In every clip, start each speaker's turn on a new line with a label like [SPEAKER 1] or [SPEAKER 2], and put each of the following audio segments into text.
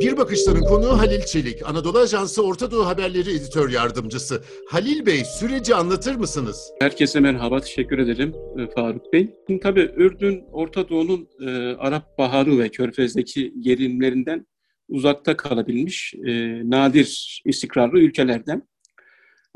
[SPEAKER 1] Bir Bakışların konuğu Halil Çelik, Anadolu Ajansı Orta Doğu Haberleri Editör Yardımcısı. Halil Bey, süreci anlatır mısınız?
[SPEAKER 2] Herkese merhaba, teşekkür ederim e, Faruk Bey. Şimdi tabii Ürdün, Orta Doğu'nun e, Arap Baharı ve Körfez'deki gerilimlerinden uzakta kalabilmiş e, nadir istikrarlı ülkelerden.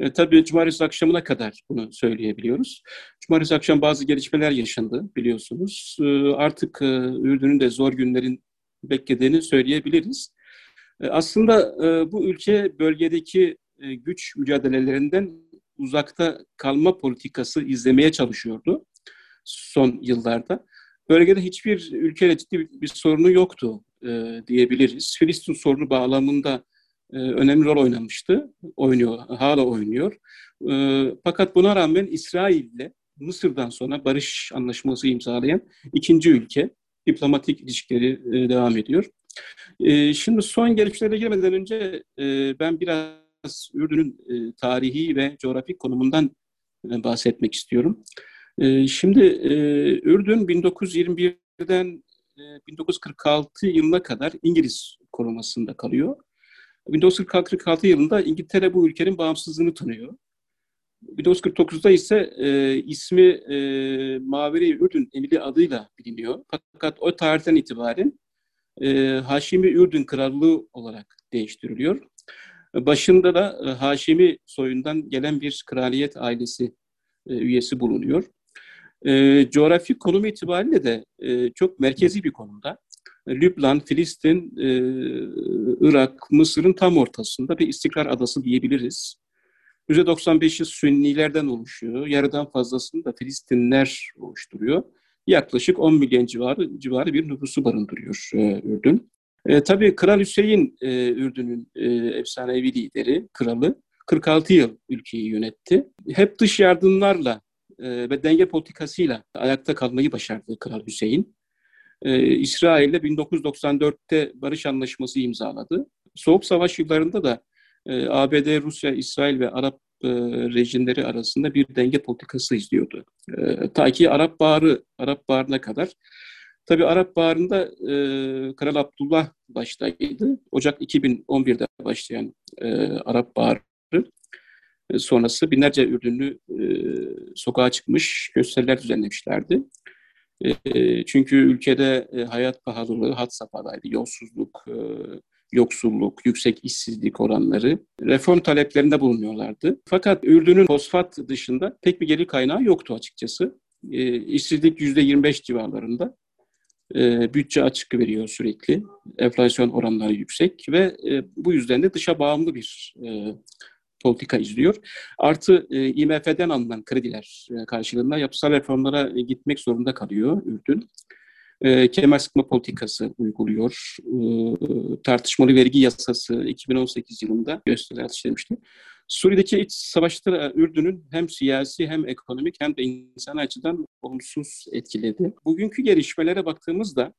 [SPEAKER 2] E, tabii cumartesi akşamına kadar bunu söyleyebiliyoruz. Cumartesi akşam bazı gelişmeler yaşandı biliyorsunuz. E, artık e, Ürdün'ün de zor günlerin beklediğini söyleyebiliriz. E, aslında e, bu ülke bölgedeki e, güç mücadelelerinden uzakta kalma politikası izlemeye çalışıyordu son yıllarda. Bölgede hiçbir ülkeyle ciddi bir, bir sorunu yoktu diyebiliriz. Filistin sorunu bağlamında önemli rol oynamıştı, oynuyor, hala oynuyor. fakat buna rağmen İsrail ile Mısır'dan sonra barış anlaşması imzalayan ikinci ülke diplomatik ilişkileri devam ediyor. E, şimdi son gelişmelere girmeden önce e, ben biraz Ürdün'ün e, tarihi ve coğrafik konumundan e, bahsetmek istiyorum. E, şimdi e, Ürdün 1921'den e, 1946 yılına kadar İngiliz korumasında kalıyor. 1946 yılında İngiltere bu ülkenin bağımsızlığını tanıyor. 1949'da ise e, ismi e, Maveri Ürdün Emiri adıyla biliniyor. Fakat o tarihten itibaren e, Haşimi Ürdün Krallığı olarak değiştiriliyor. Başında da e, Haşimi soyundan gelen bir kraliyet ailesi e, üyesi bulunuyor. E, coğrafi konumu itibariyle de e, çok merkezi bir konumda. Lübnan, Filistin, e, Irak, Mısır'ın tam ortasında bir istikrar adası diyebiliriz. %95'i Sünnilerden oluşuyor. Yarıdan fazlasını da Filistinler oluşturuyor yaklaşık 10 milyon civarı civarı bir nüfusu barındırıyor e, Ürdün. E, tabii Kral Hüseyin e, Ürdün'ün e, efsanevi lideri, kralı 46 yıl ülkeyi yönetti. Hep dış yardımlarla e, ve denge politikasıyla ayakta kalmayı başardı Kral Hüseyin. E, İsrail'le 1994'te barış anlaşması imzaladı. Soğuk Savaş yıllarında da e, ABD, Rusya, İsrail ve Arap e, rejimleri arasında bir denge politikası izliyordu. E, ta ki Arap Baharı, Arap Baharı'na kadar. Tabii Arap Baharı'nda e, Kral Abdullah baştaydı. Ocak 2011'de başlayan e, Arap Baharı e, sonrası binlerce Ürdünlü e, sokağa çıkmış, gösteriler düzenlemişlerdi. Çünkü ülkede e, hayat pahalılığı hat safhadaydı. Yolsuzluk, e, yoksulluk, yüksek işsizlik oranları reform taleplerinde bulunuyorlardı. Fakat Ürdün'ün fosfat dışında pek bir gelir kaynağı yoktu açıkçası. E, işsizlik %25 civarlarında. Bütçe açık veriyor sürekli. Enflasyon oranları yüksek ve e, bu yüzden de dışa bağımlı bir politika izliyor. Artı e, IMF'den alınan krediler e, karşılığında yapısal reformlara e, gitmek zorunda kalıyor Ürdün e, kemer sıkma politikası uyguluyor. E, tartışmalı vergi yasası 2018 yılında gösteriler işlemişti. Suriye'deki iç savaşları Ürdün'ün hem siyasi hem ekonomik hem de insan açıdan olumsuz etkiledi. Bugünkü gelişmelere baktığımızda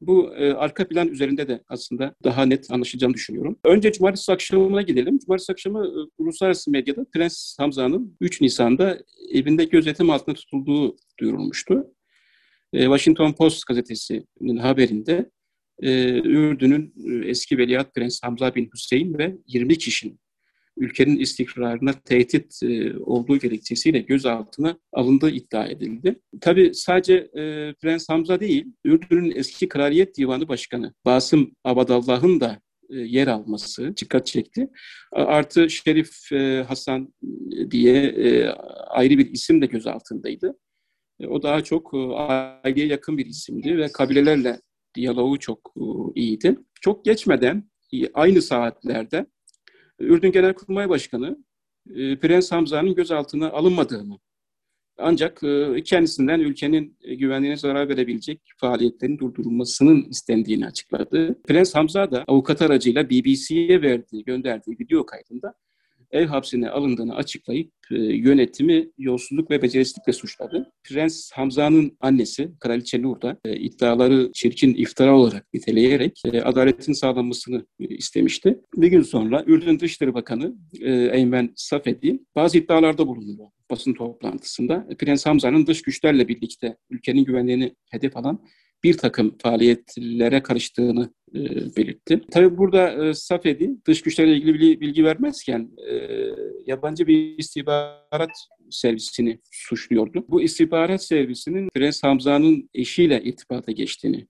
[SPEAKER 2] bu e, arka plan üzerinde de aslında daha net anlaşılacağını düşünüyorum. Önce cumartesi akşamına gidelim. Cumartesi akşamı e, uluslararası medyada Prens Hamza'nın 3 Nisan'da evinde gözetim altında tutulduğu duyurulmuştu. E, Washington Post gazetesinin haberinde e, Ürdün'ün e, eski veliaht prens Hamza bin Hüseyin ve 20 kişinin ülkenin istikrarına tehdit olduğu gerekçesiyle gözaltına alındığı iddia edildi. Tabi sadece e, Prens Hamza değil, Ürdün'ün eski Kraliyet Divanı Başkanı Basım Abadallah'ın da e, yer alması dikkat çekti. Artı Şerif e, Hasan diye e, ayrı bir isim de gözaltındaydı. E, o daha çok e, aileye yakın bir isimdi ve kabilelerle diyaloğu çok e, iyiydi. Çok geçmeden aynı saatlerde Ürdün Genelkurmay Başkanı Prens Hamza'nın gözaltına alınmadığını ancak kendisinden ülkenin güvenliğine zarar verebilecek faaliyetlerin durdurulmasının istendiğini açıkladı. Prens Hamza da avukat aracıyla BBC'ye verdiği, gönderdiği video kaydında ev hapsine alındığını açıklayıp e, yönetimi yolsuzluk ve becerisizlikle suçladı. Prens Hamza'nın annesi Kraliçe Nur da e, iddiaları çirkin iftira olarak niteleyerek e, adaletin sağlanmasını e, istemişti. Bir gün sonra Ürdün Dışişleri Bakanı e, Eymen Safedi bazı iddialarda bulundu basın toplantısında. Prens Hamza'nın dış güçlerle birlikte ülkenin güvenliğini hedef alan bir takım faaliyetlere karıştığını e, belirtti. Tabii burada e, Safedi dış güçlerle ilgili bilgi, vermezken e, yabancı bir istihbarat servisini suçluyordu. Bu istihbarat servisinin Prens Hamza'nın eşiyle irtibata geçtiğini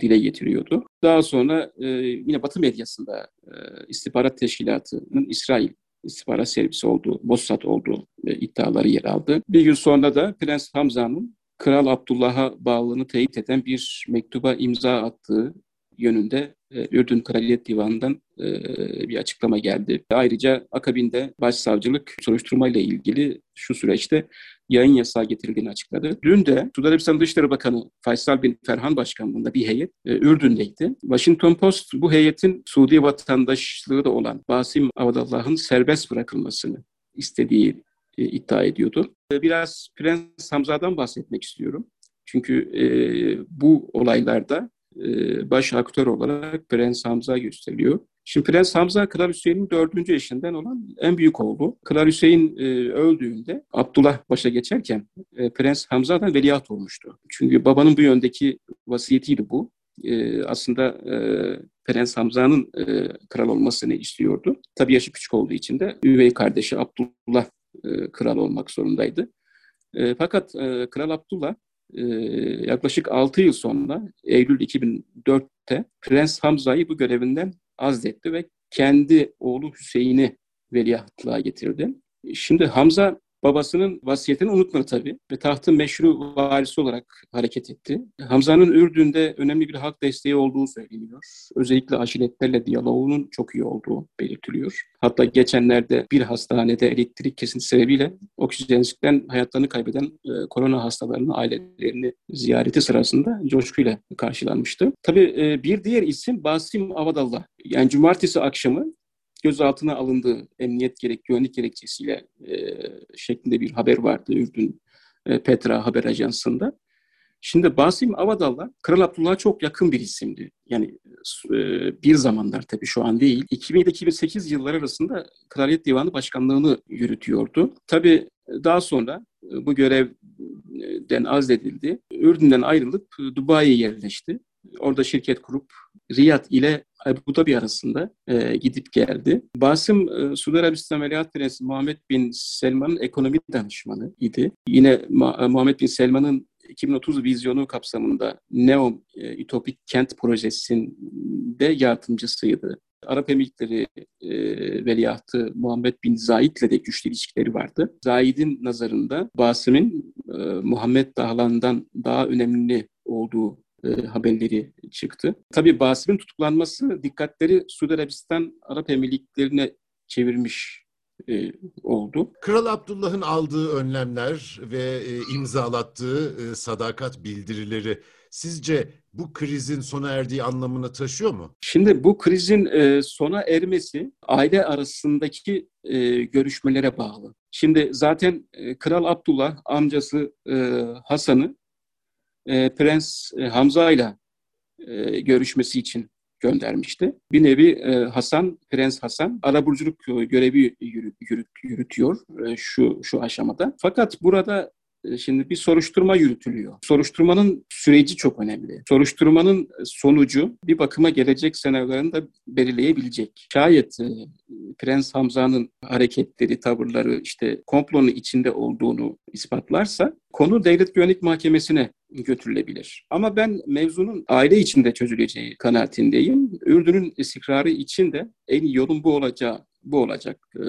[SPEAKER 2] dile getiriyordu. Daha sonra e, yine Batı medyasında e, istihbarat teşkilatının İsrail istihbarat servisi olduğu, Mossad olduğu e, iddiaları yer aldı. Bir gün sonra da Prens Hamza'nın Kral Abdullah'a bağlılığını teyit eden bir mektuba imza attığı yönünde e, Ürdün Kraliyet Divanı'ndan e, bir açıklama geldi. Ayrıca akabinde başsavcılık soruşturma ile ilgili şu süreçte yayın yasağı getirildiğini açıkladı. Dün de Suudi Arabistan Dışişleri Bakanı Faysal bin Ferhan Başkanlığında bir heyet e, Ürdün'deydi. Washington Post bu heyetin Suudi vatandaşlığı da olan Basim Avadallah'ın serbest bırakılmasını istediği e, iddia ediyordu. E, biraz Prens Hamza'dan bahsetmek istiyorum. Çünkü e, bu olaylarda e, baş aktör olarak Prens Hamza gösteriliyor. Şimdi Prens Hamza Kral Hüseyin'in dördüncü eşinden olan en büyük oğlu. Kral Hüseyin e, öldüğünde Abdullah başa geçerken e, Prens Hamza'dan veliaht olmuştu. Çünkü babanın bu yöndeki vasiyetiydi bu. E, aslında e, Prens Hamza'nın e, kral olmasını istiyordu. Tabii yaşı küçük olduğu için de üvey kardeşi Abdullah e, kral olmak zorundaydı. E, fakat e, Kral Abdullah e, yaklaşık 6 yıl sonra Eylül 2004'te Prens Hamza'yı bu görevinden azletti ve kendi oğlu Hüseyin'i veliahtlığa getirdi. Şimdi Hamza babasının vasiyetini unutmadı tabii ve tahtın meşru varisi olarak hareket etti. Hamza'nın Ürdün'de önemli bir halk desteği olduğu söyleniyor. Özellikle aşiretlerle diyaloğunun çok iyi olduğu belirtiliyor. Hatta geçenlerde bir hastanede elektrik kesintisi sebebiyle oksijensizlikten hayatlarını kaybeden e, korona hastalarının ailelerini ziyareti sırasında coşkuyla karşılanmıştı. Tabii e, bir diğer isim Basim Avadallah. Yani cumartesi akşamı gözaltına alındığı emniyet gerek, güvenlik gerekçesiyle e, şeklinde bir haber vardı Ürdün e, Petra haber ajansında. Şimdi Basim Avadallah Kral Abdullah'a çok yakın bir isimdi. Yani e, bir zamanlar tabii şu an değil. 2007-2008 yılları arasında Kraliyet Divanı Başkanlığını yürütüyordu. Tabii daha sonra e, bu görevden azledildi. Ürdün'den ayrılıp Dubai'ye yerleşti. Orada şirket kurup Riyad ile Abu Dhabi arasında e, gidip geldi. Basım e, Suudi Arabistan Veliaht Prensi Muhammed Bin Selman'ın ekonomi danışmanı idi. Yine Ma- Muhammed Bin Selman'ın 2030 vizyonu kapsamında Neom e, Ütopik Kent projesinde yardımcısıydı. Arap Emirlikleri e, veliahtı Muhammed bin Zayed ile de güçlü ilişkileri vardı. Zayed'in nazarında Basım'ın e, Muhammed Dahlan'dan daha önemli olduğu e, haberleri çıktı. Tabii Basim'in tutuklanması dikkatleri Suudi Arabistan Arap Emirlikleri'ne çevirmiş e, oldu.
[SPEAKER 1] Kral Abdullah'ın aldığı önlemler ve e, imzalattığı e, sadakat bildirileri sizce bu krizin sona erdiği anlamını taşıyor mu?
[SPEAKER 2] Şimdi bu krizin e, sona ermesi aile arasındaki e, görüşmelere bağlı. Şimdi zaten e, Kral Abdullah amcası e, Hasan'ı e, Prens e, Hamza ile e, görüşmesi için göndermişti. Bir nevi e, Hasan, Prens Hasan araburculuk görevi yürüt, yürüt, yürütüyor e, şu şu aşamada. Fakat burada Şimdi bir soruşturma yürütülüyor. Soruşturmanın süreci çok önemli. Soruşturmanın sonucu bir bakıma gelecek senaryolarını da belirleyebilecek. Şayet e, Prens Hamza'nın hareketleri, tavırları işte komplonun içinde olduğunu ispatlarsa konu Devlet Güvenlik Mahkemesi'ne götürülebilir. Ama ben mevzunun aile içinde çözüleceği kanaatindeyim. Ürdün'ün istikrarı için de en iyi yolun bu olacağı bu olacak e,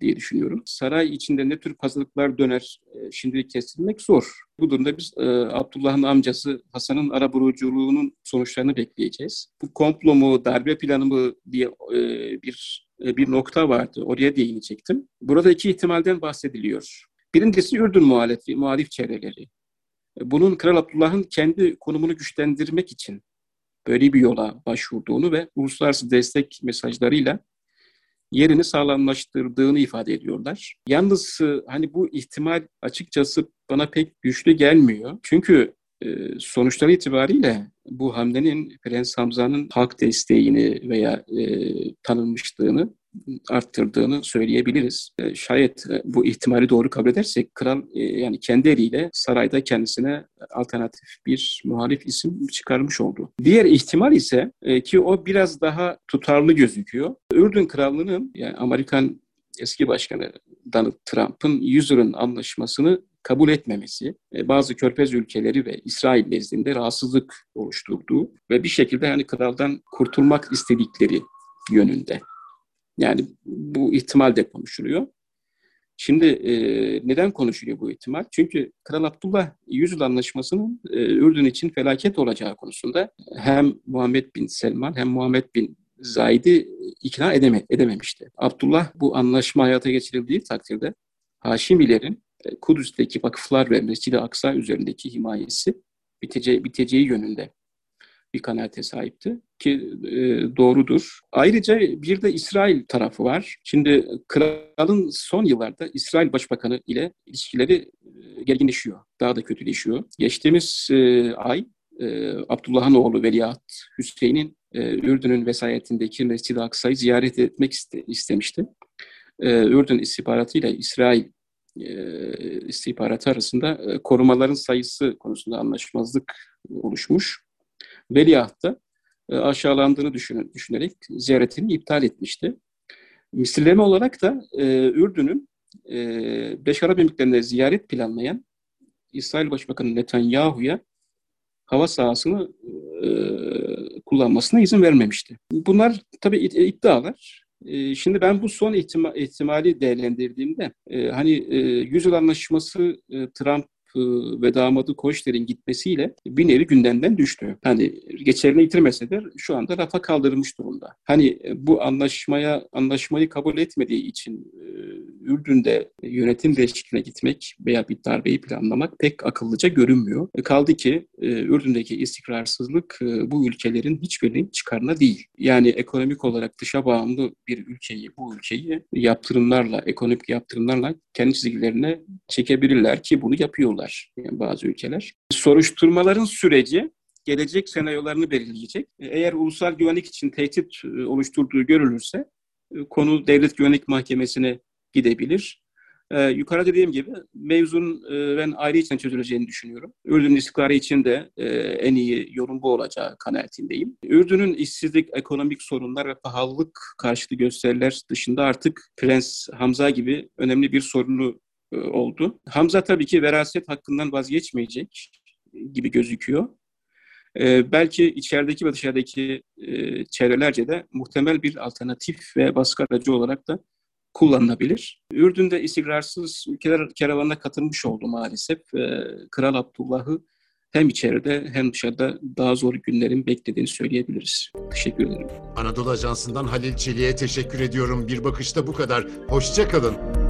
[SPEAKER 2] diye düşünüyorum. Saray içinde ne tür pazarlıklar döner e, şimdilik kestirmek zor. Bu durumda biz e, Abdullah'ın amcası Hasan'ın araburuculuğunun sonuçlarını bekleyeceğiz. Bu komplo mu, darbe planı mı diye e, bir e, bir nokta vardı. Oraya değinecektim. Burada iki ihtimalden bahsediliyor. Birincisi Ürdün muhalifi, muhalif çevreleri. Bunun Kral Abdullah'ın kendi konumunu güçlendirmek için böyle bir yola başvurduğunu ve uluslararası destek mesajlarıyla yerini sağlamlaştırdığını ifade ediyorlar. Yalnız e, hani bu ihtimal açıkçası bana pek güçlü gelmiyor. Çünkü e, sonuçları itibariyle bu hamlenin Prens Hamza'nın halk desteğini veya e, tanınmışlığını arttırdığını söyleyebiliriz. E, şayet e, bu ihtimali doğru kabul edersek kral e, yani kendi eliyle sarayda kendisine alternatif bir muhalif isim çıkarmış oldu. Diğer ihtimal ise ki o biraz daha tutarlı gözüküyor. Ürdün Krallığı'nın yani Amerikan eski başkanı Donald Trump'ın Yüzür'ün anlaşmasını kabul etmemesi bazı körfez ülkeleri ve İsrail nezdinde rahatsızlık oluşturduğu ve bir şekilde yani kraldan kurtulmak istedikleri yönünde. Yani bu ihtimal de konuşuluyor. Şimdi e, neden konuşuluyor bu ihtimal? Çünkü Kral Abdullah Yüzül Anlaşması'nın e, Ürdün için felaket olacağı konusunda hem Muhammed bin Selman hem Muhammed bin Zayed'i ikna edeme, edememişti. Abdullah bu anlaşma hayata geçirildiği takdirde Haşimilerin e, Kudüs'teki vakıflar ve Mescid-i Aksa üzerindeki himayesi biteceği, biteceği yönünde bir kanaate sahipti ki e, doğrudur. Ayrıca bir de İsrail tarafı var. Şimdi kralın son yıllarda İsrail Başbakanı ile ilişkileri e, gerginleşiyor. Daha da kötüleşiyor. Geçtiğimiz e, ay e, Abdullah'ın oğlu Veliaht Hüseyin'in e, Ürdün'ün vesayetindeki Mescid-i Aksa'yı ziyaret etmek iste, istemişti. E, Ürdün istihbaratı ile İsrail e, istihbaratı arasında e, korumaların sayısı konusunda anlaşmazlık oluşmuş. Veliaht da e, aşağılandığını düşün, düşünerek ziyaretini iptal etmişti. Misilleme olarak da e, Ürdün'ün e, Beş Arap ziyaret planlayan İsrail Başbakanı Netanyahu'ya hava sahasını e, kullanmasına izin vermemişti. Bunlar tabii iddialar. E, şimdi ben bu son ihtima, ihtimali değerlendirdiğimde e, hani e, Yüzyıl Anlaşması e, Trump ve damadı Koçler'in gitmesiyle bir nevi gündemden düştü. Hani geçerini yitirmese de şu anda rafa kaldırılmış durumda. Hani e, bu anlaşmaya anlaşmayı kabul etmediği için e, Ürdün'de yönetim değişikliğine gitmek veya bir darbeyi planlamak pek akıllıca görünmüyor. Kaldı ki Ürdün'deki istikrarsızlık bu ülkelerin hiçbirinin çıkarına değil. Yani ekonomik olarak dışa bağımlı bir ülkeyi, bu ülkeyi yaptırımlarla, ekonomik yaptırımlarla kendi çizgilerine çekebilirler ki bunu yapıyorlar yani bazı ülkeler. Soruşturmaların süreci gelecek senaryolarını belirleyecek. Eğer ulusal güvenlik için tehdit e, oluşturduğu görülürse e, konu Devlet Güvenlik Mahkemesi'ne gidebilir. Ee, yukarıda dediğim gibi mevzunun e, ben ayrı için çözüleceğini düşünüyorum. Ürdün'ün istikrarı için de e, en iyi yorum bu olacağı kanaatindeyim. Ürdün'ün işsizlik, ekonomik sorunlar ve pahalılık karşıtı gösteriler dışında artık Prens Hamza gibi önemli bir sorunu e, oldu. Hamza tabii ki veraset hakkından vazgeçmeyecek gibi gözüküyor. Ee, belki içerideki ve dışarıdaki e, çevrelerce de muhtemel bir alternatif ve baskı aracı olarak da kullanılabilir. Ürdün'de istikrarsız ülkeler karavanına katılmış oldu maalesef. E, Kral Abdullah'ı hem içeride hem dışarıda daha zor günlerin beklediğini söyleyebiliriz. Teşekkür ederim.
[SPEAKER 1] Anadolu Ajansı'ndan Halil Çelik'e teşekkür ediyorum. Bir bakışta bu kadar. Hoşçakalın.